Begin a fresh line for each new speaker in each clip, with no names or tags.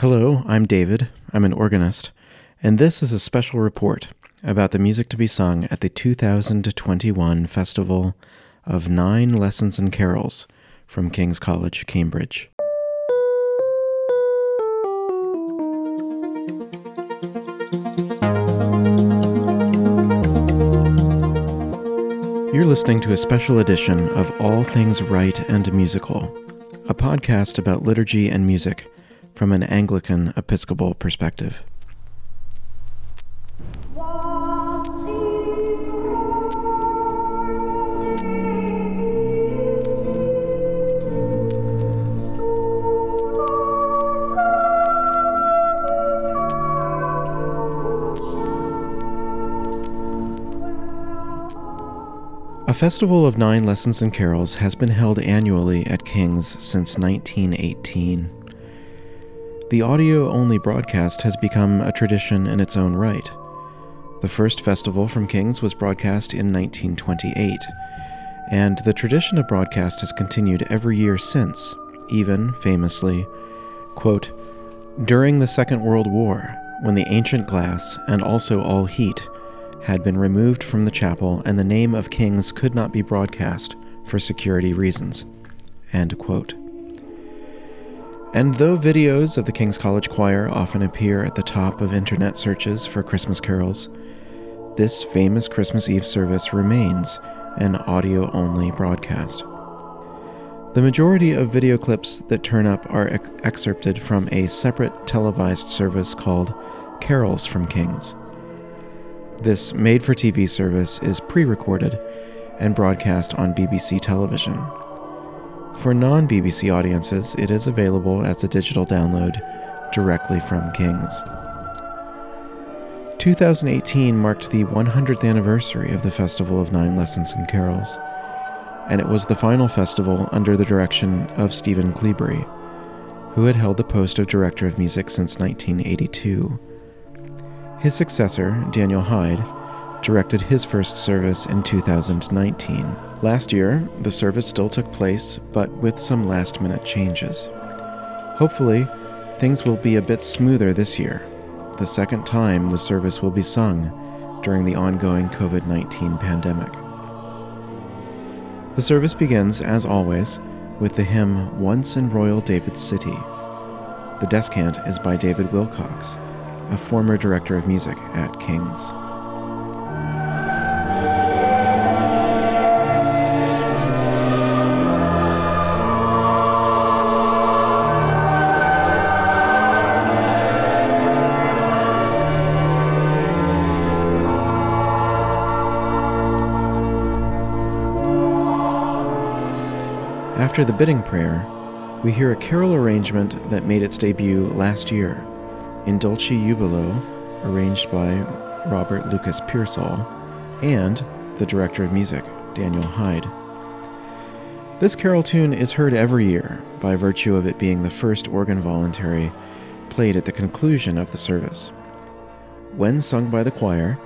Hello, I'm David. I'm an organist, and this is a special report about the music to be sung at the 2021 Festival of Nine Lessons and Carols from King's College, Cambridge. You're listening to a special edition of All Things Rite and Musical, a podcast about liturgy and music from an Anglican Episcopal perspective. A festival of nine lessons and carols has been held annually at King's since 1918. The audio only broadcast has become a tradition in its own right. The first festival from King's was broadcast in 1928, and the tradition of broadcast has continued every year since, even, famously, quote, during the Second World War, when the ancient glass, and also all heat, had been removed from the chapel and the name of King's could not be broadcast for security reasons. End quote. And though videos of the King's College Choir often appear at the top of internet searches for Christmas carols, this famous Christmas Eve service remains an audio only broadcast. The majority of video clips that turn up are ex- excerpted from a separate televised service called Carols from Kings. This made for TV service is pre recorded and broadcast on BBC television for non BBC audiences, it is available as a digital download directly from King's. 2018 marked the 100th anniversary of the Festival of Nine Lessons and Carols, and it was the final festival under the direction of Stephen Cleobury, who had held the post of Director of Music since 1982. His successor, Daniel Hyde, directed his first service in 2019. Last year, the service still took place, but with some last minute changes. Hopefully, things will be a bit smoother this year, the second time the service will be sung during the ongoing COVID 19 pandemic. The service begins, as always, with the hymn Once in Royal David's City. The descant is by David Willcocks, a former director of music at King's. After the bidding prayer, we hear a carol arrangement that made its debut last year, in Dulci Jubilo, arranged by Robert Lucas Pearsall, and the director of music, Daniel Hyde. This carol tune is heard every year by virtue of it being the first organ voluntary played at the conclusion of the service. When sung by the choir,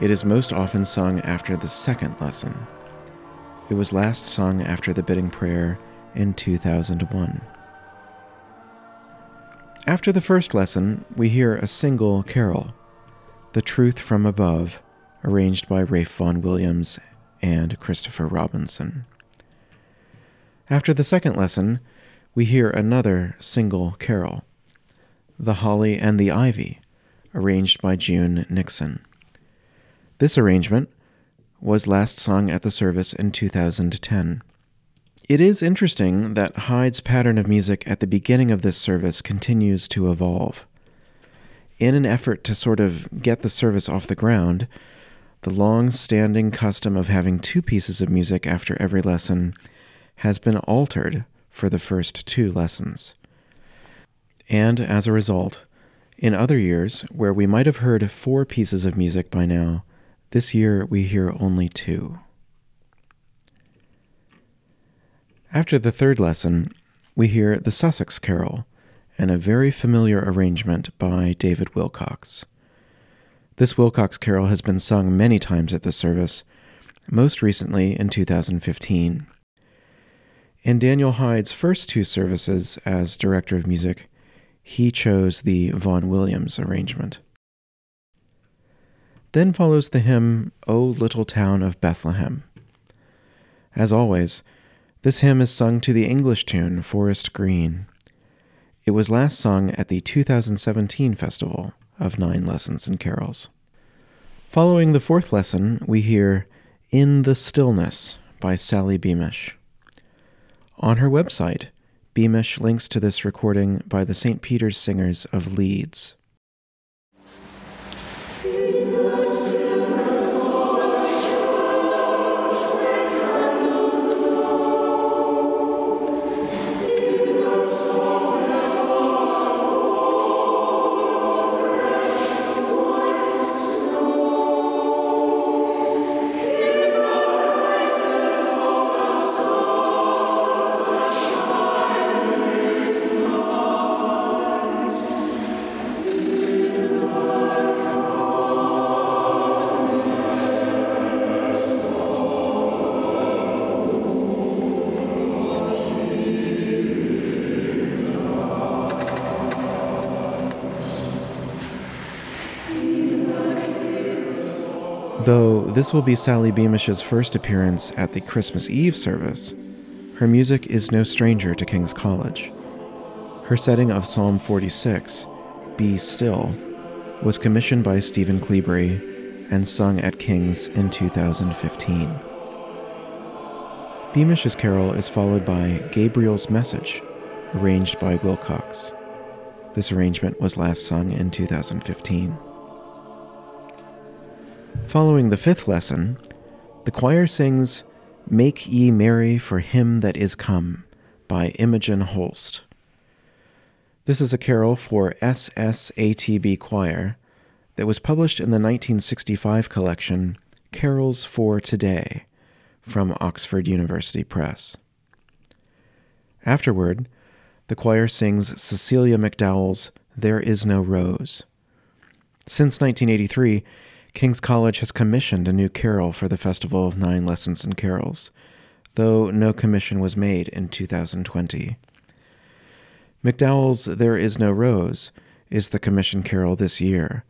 it is most often sung after the second lesson. It was last sung after the bidding prayer in 2001. After the first lesson, we hear a single carol, The Truth from Above, arranged by Ralph Vaughan Williams and Christopher Robinson. After the second lesson, we hear another single carol, The Holly and the Ivy, arranged by June Nixon. This arrangement was last sung at the service in 2010. It is interesting that Hyde's pattern of music at the beginning of this service continues to evolve. In an effort to sort of get the service off the ground, the long standing custom of having two pieces of music after every lesson has been altered for the first two lessons. And as a result, in other years, where we might have heard four pieces of music by now, this year we hear only two. After the third lesson, we hear the Sussex Carol and a very familiar arrangement by David Willcocks. This Willcocks carol has been sung many times at the service, most recently in 2015. In Daniel Hyde's first two services as director of music, he chose the Vaughan Williams arrangement. Then follows the hymn, O Little Town of Bethlehem. As always, this hymn is sung to the English tune Forest Green. It was last sung at the 2017 festival of Nine Lessons and Carols. Following the fourth lesson, we hear In the Stillness by Sally Beamish. On her website, Beamish links to this recording by the St. Peter's Singers of Leeds. Though this will be Sally Beamish's first appearance at the Christmas Eve service, her music is no stranger to King's College. Her setting of Psalm 46, Be Still, was commissioned by Stephen Cleobury and sung at King's in 2015. Beamish's carol is followed by Gabriel's Message, arranged by Willcocks. This arrangement was last sung in 2015. Following the fifth lesson, the choir sings Make Ye Merry for Him That Is Come by Imogen Holst. This is a carol for SSATB Choir that was published in the 1965 collection Carols for Today from Oxford University Press. Afterward, the choir sings Cecilia McDowall's There Is No Rose. Since 1983, King's College has commissioned a new carol for the Festival of Nine Lessons and Carols, though no commission was made in 2020. McDowall's There Is No Rose is the commission carol this year,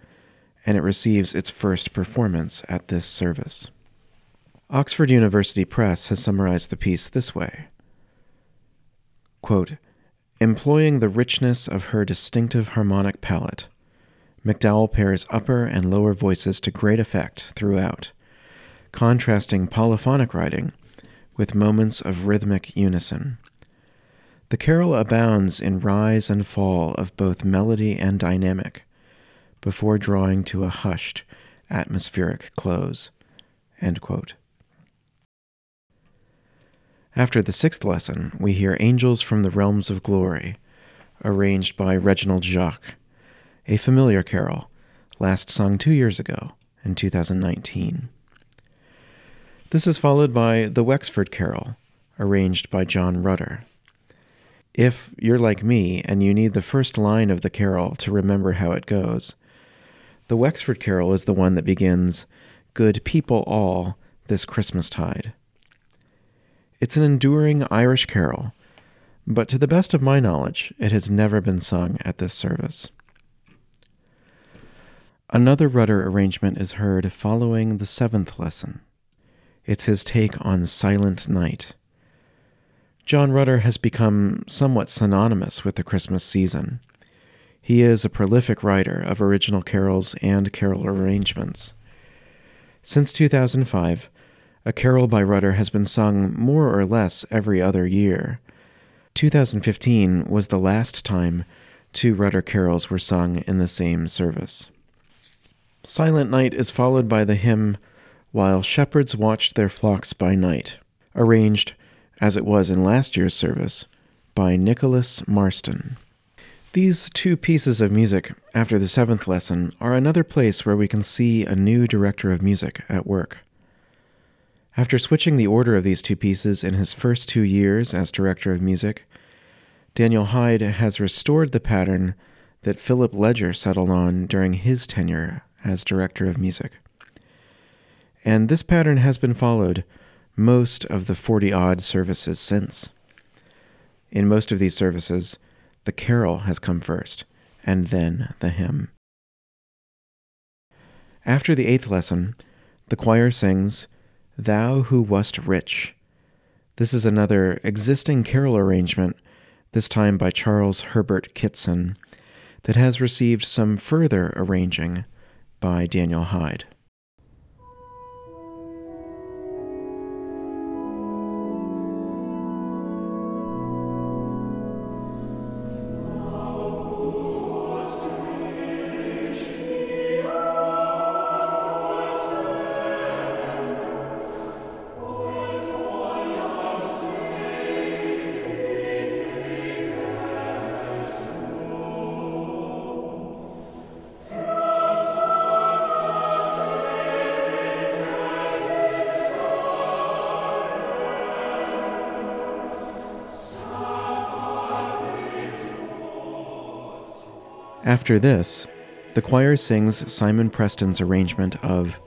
and it receives its first performance at this service. Oxford University Press has summarized the piece this way Quote, Employing the richness of her distinctive harmonic palette, McDowall pairs upper and lower voices to great effect throughout, contrasting polyphonic writing with moments of rhythmic unison. The carol abounds in rise and fall of both melody and dynamic, before drawing to a hushed, atmospheric close. After the sixth lesson, we hear Angels from the Realms of Glory, arranged by Reginald Jacques a familiar carol, last sung two years ago in 2019. This is followed by the Wexford Carol, arranged by John Rutter. If you're like me and you need the first line of the carol to remember how it goes, the Wexford Carol is the one that begins, Good people all, this Christmastide. It's an enduring Irish carol, but to the best of my knowledge, it has never been sung at this service. Another Rutter arrangement is heard following the seventh lesson. It's his take on Silent Night. John Rutter has become somewhat synonymous with the Christmas season. He is a prolific writer of original carols and carol arrangements. Since 2005, a carol by Rutter has been sung more or less every other year. 2015 was the last time two Rutter carols were sung in the same service. Silent Night is followed by the hymn While Shepherds Watched Their Flocks by Night, arranged, as it was in last year's service, by Nicholas Marston. These two pieces of music after the seventh lesson are another place where we can see a new director of music at work. After switching the order of these two pieces in his first two years as director of music, Daniel Hyde has restored the pattern that Philip Ledger settled on during his tenure as director of music. And this pattern has been followed most of the 40 odd services since. In most of these services, the carol has come first, and then the hymn. After the eighth lesson, the choir sings, Thou who wast rich. This is another existing carol arrangement, this time by Charles Herbert Kitson, that has received some further arranging by Daniel Hyde. After this, the choir sings Simon Preston's arrangement of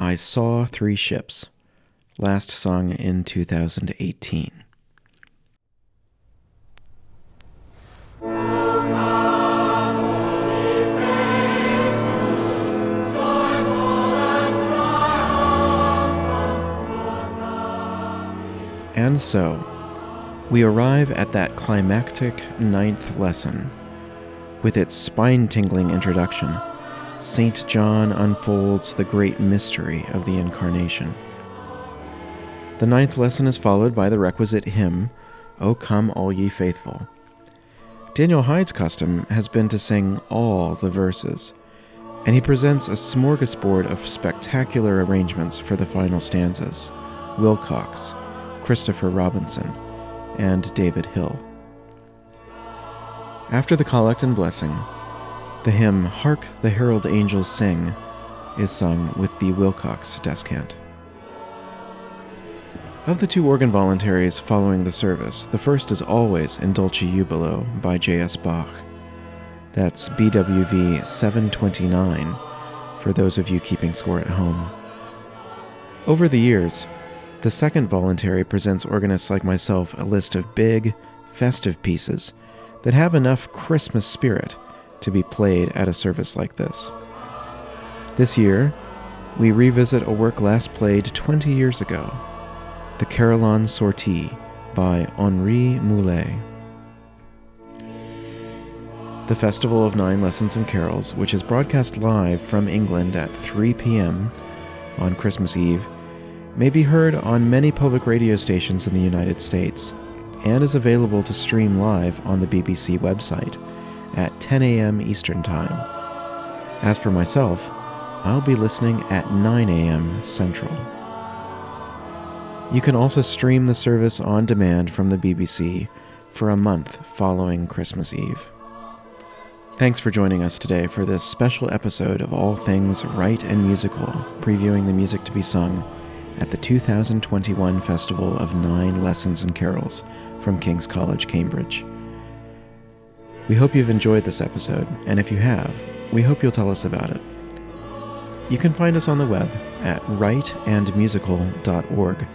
I Saw Three Ships, last sung in 2018. And so, we arrive at that climactic ninth lesson with its spine tingling introduction, St. John unfolds the great mystery of the Incarnation. The ninth lesson is followed by the requisite hymn, O Come All Ye Faithful. Daniel Hyde's custom has been to sing all the verses, and he presents a smorgasbord of spectacular arrangements for the final stanzas Willcocks, Christopher Robinson, and David Hill. After the collect and blessing, the hymn Hark the Herald Angels Sing is sung with the Willcocks descant. Of the two organ voluntaries following the service, the first is always In Dulci Jubilo by J.S. Bach. That's BWV 729 for those of you keeping score at home. Over the years, the second voluntary presents organists like myself a list of big, festive pieces that have enough Christmas spirit to be played at a service like this. This year, we revisit a work last played 20 years ago The Carillon Sortie by Henri Mulet. The Festival of Nine Lessons and Carols, which is broadcast live from England at 3 p.m. on Christmas Eve, may be heard on many public radio stations in the United States and is available to stream live on the BBC website at 10 a.m. Eastern Time. As for myself, I'll be listening at 9 a.m. Central. You can also stream the service on demand from the BBC for a month following Christmas Eve. Thanks for joining us today for this special episode of All Things Rite and Musical, previewing the music to be sung at the 2021 Festival of Nine Lessons and Carols from King's College, Cambridge. We hope you've enjoyed this episode, and if you have, we hope you'll tell us about it. You can find us on the web at riteandmusical.org.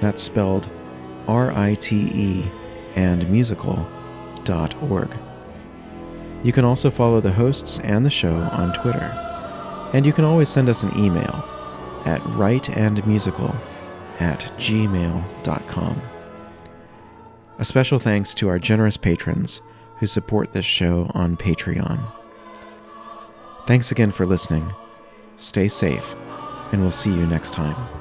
That's spelled R I T E and musical.org. You can also follow the hosts and the show on Twitter. And you can always send us an email at riteandmusical at gmail.com. A special thanks to our generous patrons who support this show on Patreon. Thanks again for listening. Stay safe, and we'll see you next time.